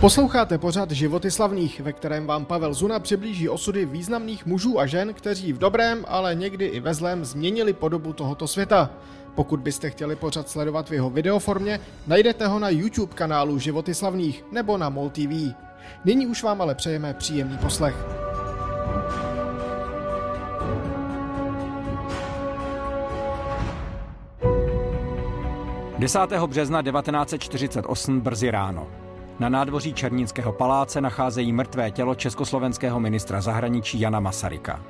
Posloucháte pořad Životy slavných, ve kterém vám Pavel Zuna přiblíží osudy významných mužů a žen, kteří v dobrém, ale někdy i ve zlém změnili podobu tohoto světa. Pokud byste chtěli pořad sledovat v jeho videoformě, najdete ho na YouTube kanálu Životy slavných nebo na MOL TV. Nyní už vám ale přejeme příjemný poslech. 10. března 1948 brzy ráno. Na nádvoří Černínského paláce nacházejí mrtvé tělo československého ministra zahraničí Jana Masaryka.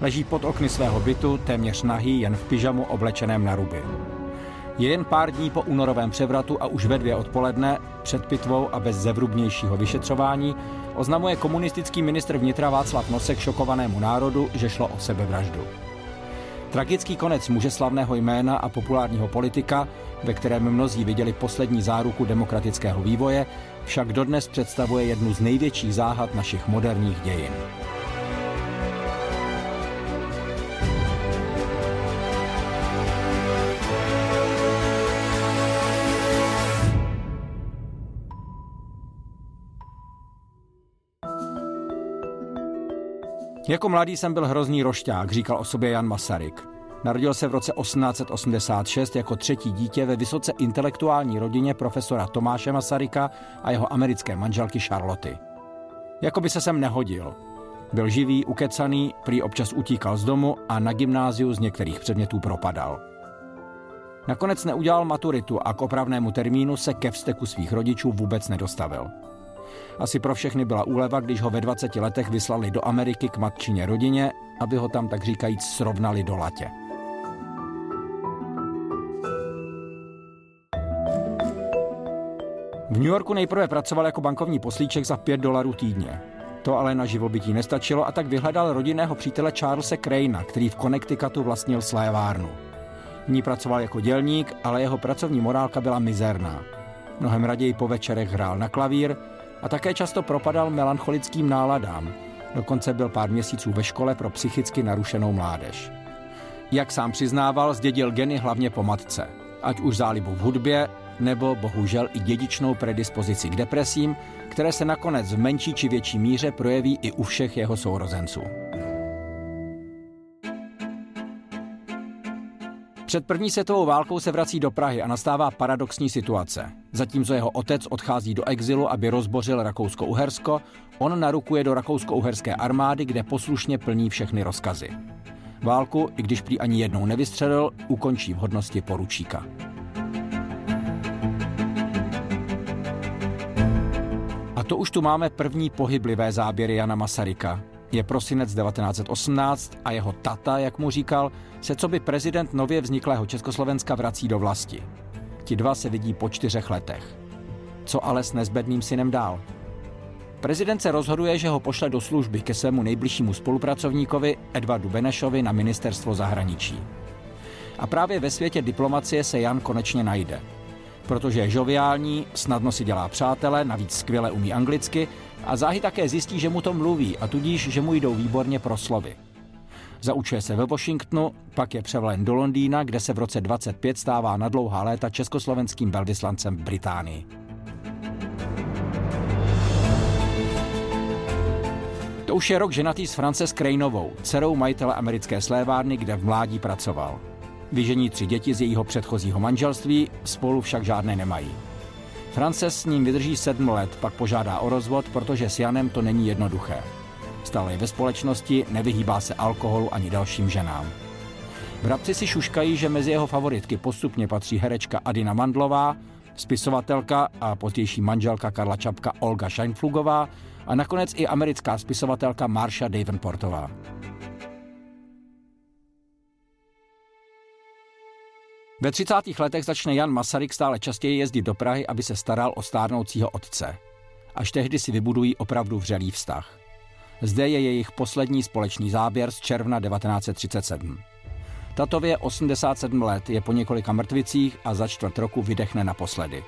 Leží pod okny svého bytu, téměř nahý, jen v pyžamu oblečeném na ruby. Je jen pár dní po únorovém převratu a už ve dvě odpoledne, před pitvou a bez zevrubnějšího vyšetřování, oznamuje komunistický ministr vnitra Václav Nosek šokovanému národu, že šlo o sebevraždu. Tragický konec muže slavného jména a populárního politika, ve kterém mnozí viděli poslední záruku demokratického vývoje, však dodnes představuje jednu z největších záhad našich moderních dějin. Jako mladý jsem byl hrozný rošťák, říkal o sobě Jan Masaryk. Narodil se v roce 1886 jako třetí dítě ve vysoce intelektuální rodině profesora Tomáše Masaryka a jeho americké manželky Charloty. Jako by se sem nehodil. Byl živý, ukecaný, prý občas utíkal z domu a na gymnáziu z některých předmětů propadal. Nakonec neudělal maturitu a k opravnému termínu se ke vzteku svých rodičů vůbec nedostavil. Asi pro všechny byla úleva, když ho ve 20 letech vyslali do Ameriky k matčině rodině, aby ho tam tak říkajíc srovnali do latě. V New Yorku nejprve pracoval jako bankovní poslíček za 5 dolarů týdně. To ale na živobytí nestačilo a tak vyhledal rodinného přítele Charlesa Craina, který v Connecticutu vlastnil slévárnu. V ní pracoval jako dělník, ale jeho pracovní morálka byla mizerná. Mnohem raději po večerech hrál na klavír a také často propadal melancholickým náladám. Dokonce byl pár měsíců ve škole pro psychicky narušenou mládež. Jak sám přiznával, zdědil geny hlavně po matce. Ať už zálibu v hudbě, nebo bohužel i dědičnou predispozici k depresím, které se nakonec v menší či větší míře projeví i u všech jeho sourozenců. Před první světovou válkou se vrací do Prahy a nastává paradoxní situace. Zatímco jeho otec odchází do exilu, aby rozbořil Rakousko-Uhersko, on narukuje do rakousko-uherské armády, kde poslušně plní všechny rozkazy. Válku, i když prý ani jednou nevystřelil, ukončí v hodnosti poručíka. A to už tu máme první pohyblivé záběry Jana Masaryka. Je prosinec 1918 a jeho tata, jak mu říkal, se co by prezident nově vzniklého Československa vrací do vlasti. Ti dva se vidí po čtyřech letech. Co ale s nezbedným synem dál? Prezident se rozhoduje, že ho pošle do služby ke svému nejbližšímu spolupracovníkovi Edvardu Benešovi na ministerstvo zahraničí. A právě ve světě diplomacie se Jan konečně najde. Protože je žoviální, snadno si dělá přátele, navíc skvěle umí anglicky a záhy také zjistí, že mu to mluví a tudíž, že mu jdou výborně proslovy. Zaučuje se ve Washingtonu, pak je převlen do Londýna, kde se v roce 25 stává na dlouhá léta československým velvyslancem v Británii. To už je rok ženatý s Frances Krejnovou, dcerou majitele americké slévárny, kde v mládí pracoval. Vyžení tři děti z jejího předchozího manželství, spolu však žádné nemají. Frances s ním vydrží sedm let, pak požádá o rozvod, protože s Janem to není jednoduché. Stále je ve společnosti, nevyhýbá se alkoholu ani dalším ženám. Vrabci si šuškají, že mezi jeho favoritky postupně patří herečka Adina Mandlová, spisovatelka a pozdější manželka Karla Čapka Olga Scheinflugová a nakonec i americká spisovatelka Marsha Davenportová. Ve 30. letech začne Jan Masaryk stále častěji jezdit do Prahy, aby se staral o stárnoucího otce. Až tehdy si vybudují opravdu vřelý vztah. Zde je jejich poslední společný záběr z června 1937. Tatově 87 let je po několika mrtvicích a za čtvrt roku vydechne naposledy.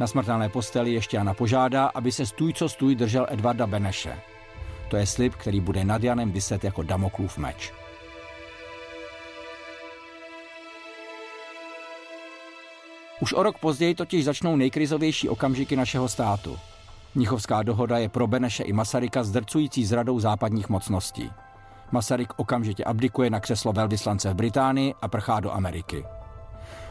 Na smrtelné posteli ještě Jana požádá, aby se stůj co stůj držel Edvarda Beneše. To je slib, který bude nad Janem vyset jako Damoklův meč. Už o rok později totiž začnou nejkrizovější okamžiky našeho státu. Mnichovská dohoda je pro Beneše i Masaryka zdrcující zradou západních mocností. Masaryk okamžitě abdikuje na křeslo velvyslance v Británii a prchá do Ameriky.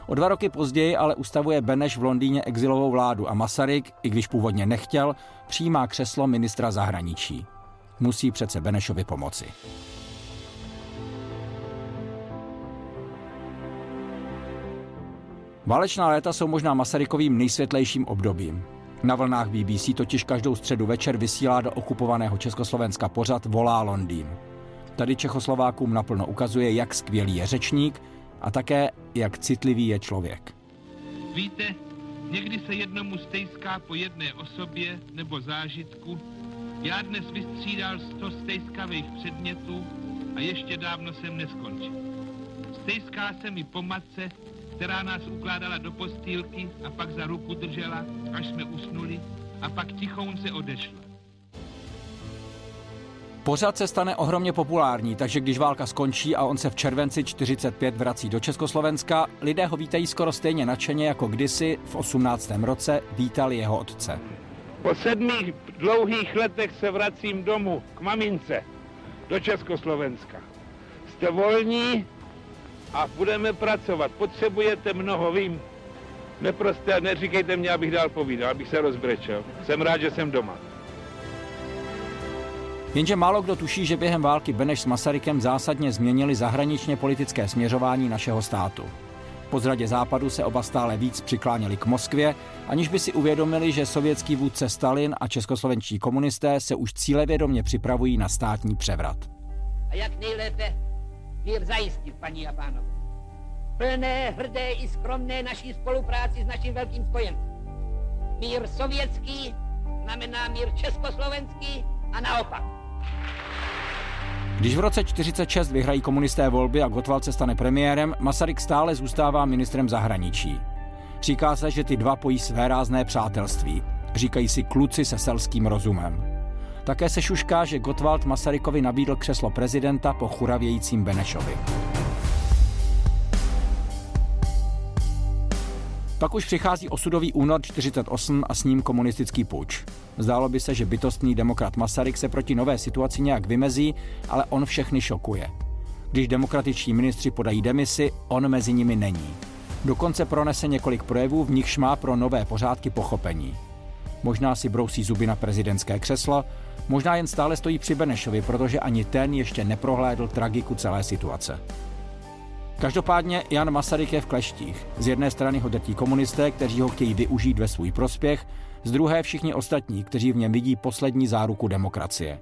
O dva roky později ale ustavuje Beneš v Londýně exilovou vládu a Masaryk, i když původně nechtěl, přijímá křeslo ministra zahraničí. Musí přece Benešovi pomoci. Válečná léta jsou možná Masarykovým nejsvětlejším obdobím. Na vlnách BBC totiž každou středu večer vysílá do okupovaného Československa pořad Volá Londýn. Tady Čechoslovákům naplno ukazuje, jak skvělý je řečník a také, jak citlivý je člověk. Víte, někdy se jednomu stejská po jedné osobě nebo zážitku. Já dnes vystřídal sto stejskavých předmětů a ještě dávno jsem neskončil. Stejská se mi po matce, která nás ukládala do postýlky a pak za ruku držela, až jsme usnuli a pak tichoun se odešla. Pořad se stane ohromně populární, takže když válka skončí a on se v červenci 45 vrací do Československa, lidé ho vítají skoro stejně nadšeně jako kdysi v 18. roce vítali jeho otce. Po sedmi dlouhých letech se vracím domů k mamince do Československa. Jste volní a budeme pracovat. Potřebujete mnoho, vím. Neprosté, neříkejte mě, abych dál povídal, abych se rozbrečel. Jsem rád, že jsem doma. Jenže málo kdo tuší, že během války Beneš s Masarykem zásadně změnili zahraničně politické směřování našeho státu. Po zradě západu se oba stále víc přikláněli k Moskvě, aniž by si uvědomili, že sovětský vůdce Stalin a českoslovenští komunisté se už cílevědomě připravují na státní převrat. A jak nejlépe mír zajistit, paní a pánové. Plné, hrdé i skromné naší spolupráci s naším velkým spojencem. Mír sovětský znamená mír československý a naopak. Když v roce 46 vyhrají komunisté volby a Gotwald se stane premiérem, Masaryk stále zůstává ministrem zahraničí. Říká se, že ty dva pojí své rázné přátelství. Říkají si kluci se selským rozumem. Také se šušká, že Gotwald Masarykovi nabídl křeslo prezidenta po churavějícím Benešovi. Pak už přichází osudový únor 48 a s ním komunistický puč. Zdálo by se, že bytostný demokrat Masaryk se proti nové situaci nějak vymezí, ale on všechny šokuje. Když demokratičtí ministři podají demisi, on mezi nimi není. Dokonce pronese několik projevů, v nichž má pro nové pořádky pochopení. Možná si brousí zuby na prezidentské křeslo, možná jen stále stojí při Benešovi, protože ani ten ještě neprohlédl tragiku celé situace. Každopádně Jan Masaryk je v kleštích. Z jedné strany ho drtí komunisté, kteří ho chtějí využít ve svůj prospěch, z druhé všichni ostatní, kteří v něm vidí poslední záruku demokracie.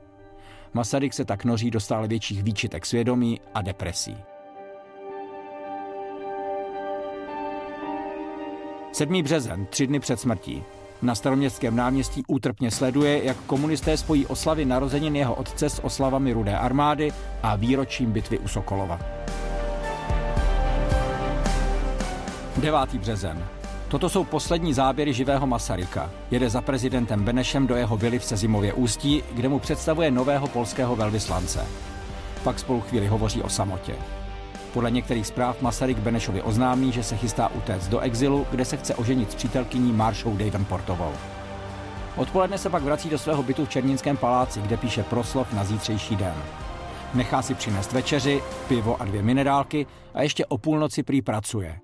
Masaryk se tak noří do stále větších výčitek svědomí a depresí. 7. březen, tři dny před smrtí. Na staroměstském náměstí útrpně sleduje, jak komunisté spojí oslavy narozenin jeho otce s oslavami Rudé armády a výročím bitvy u Sokolova. 9. březen. Toto jsou poslední záběry živého Masaryka. Jede za prezidentem Benešem do jeho vily v Sezimově ústí, kde mu představuje nového polského velvyslance. Pak spolu chvíli hovoří o samotě. Podle některých zpráv Masaryk Benešovi oznámí, že se chystá utéct do exilu, kde se chce oženit s přítelkyní Marshou Davenportovou. Odpoledne se pak vrací do svého bytu v Černínském paláci, kde píše proslov na zítřejší den. Nechá si přinést večeři, pivo a dvě minerálky a ještě o půlnoci prý pracuje.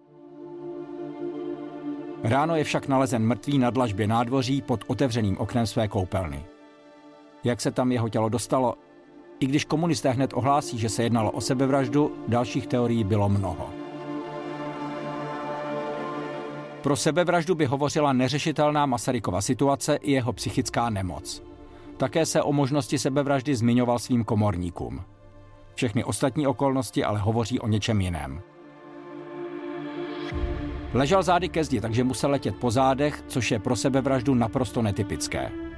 Ráno je však nalezen mrtvý na dlažbě nádvoří pod otevřeným oknem své koupelny. Jak se tam jeho tělo dostalo? I když komunisté hned ohlásí, že se jednalo o sebevraždu, dalších teorií bylo mnoho. Pro sebevraždu by hovořila neřešitelná Masarykova situace i jeho psychická nemoc. Také se o možnosti sebevraždy zmiňoval svým komorníkům. Všechny ostatní okolnosti ale hovoří o něčem jiném. Ležel zády ke zdi, takže musel letět po zádech, což je pro sebevraždu naprosto netypické.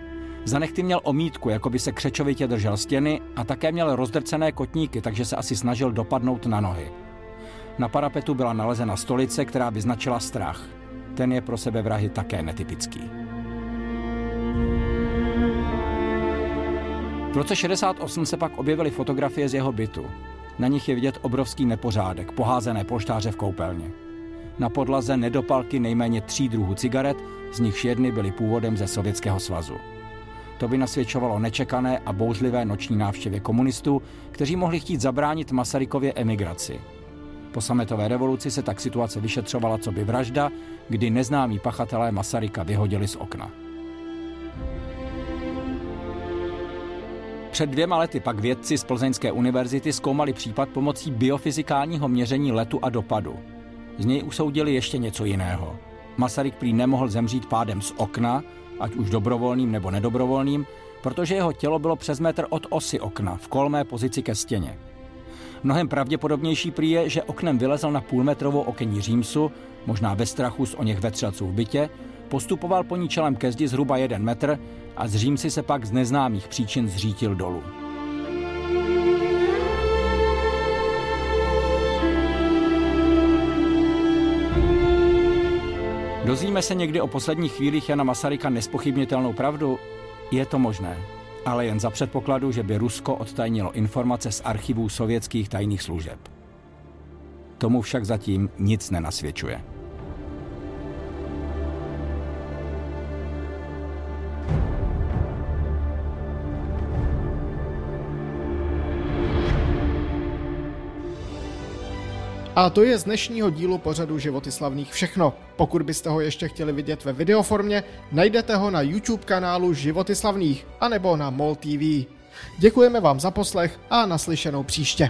Za nechty měl omítku, jako by se křečovitě držel stěny a také měl rozdrcené kotníky, takže se asi snažil dopadnout na nohy. Na parapetu byla nalezena stolice, která by značila strach. Ten je pro sebevrahy také netypický. V roce 68 se pak objevily fotografie z jeho bytu. Na nich je vidět obrovský nepořádek, poházené polštáře v koupelně. Na podlaze nedopalky nejméně tří druhů cigaret, z nichž jedny byly původem ze Sovětského svazu. To by nasvědčovalo nečekané a bouřlivé noční návštěvě komunistů, kteří mohli chtít zabránit Masarykově emigraci. Po sametové revoluci se tak situace vyšetřovala co by vražda, kdy neznámí pachatelé Masaryka vyhodili z okna. Před dvěma lety pak vědci z Plzeňské univerzity zkoumali případ pomocí biofyzikálního měření letu a dopadu. Z něj usoudili ještě něco jiného. Masaryk prý nemohl zemřít pádem z okna, ať už dobrovolným nebo nedobrovolným, protože jeho tělo bylo přes metr od osy okna v kolmé pozici ke stěně. Mnohem pravděpodobnější prý je, že oknem vylezl na půlmetrovou okení římsu, možná ve strachu z oněch vetřelců v bytě, postupoval po ní čelem ke zdi zhruba jeden metr a z římsy se pak z neznámých příčin zřítil dolů. Dozvíme se někdy o posledních chvílích Jana Masaryka nespochybnitelnou pravdu? Je to možné, ale jen za předpokladu, že by Rusko odtajnilo informace z archivů sovětských tajných služeb. Tomu však zatím nic nenasvědčuje. A to je z dnešního dílu pořadu Životy slavných všechno. Pokud byste ho ještě chtěli vidět ve videoformě, najdete ho na YouTube kanálu Životy slavných anebo na MOL TV. Děkujeme vám za poslech a naslyšenou příště.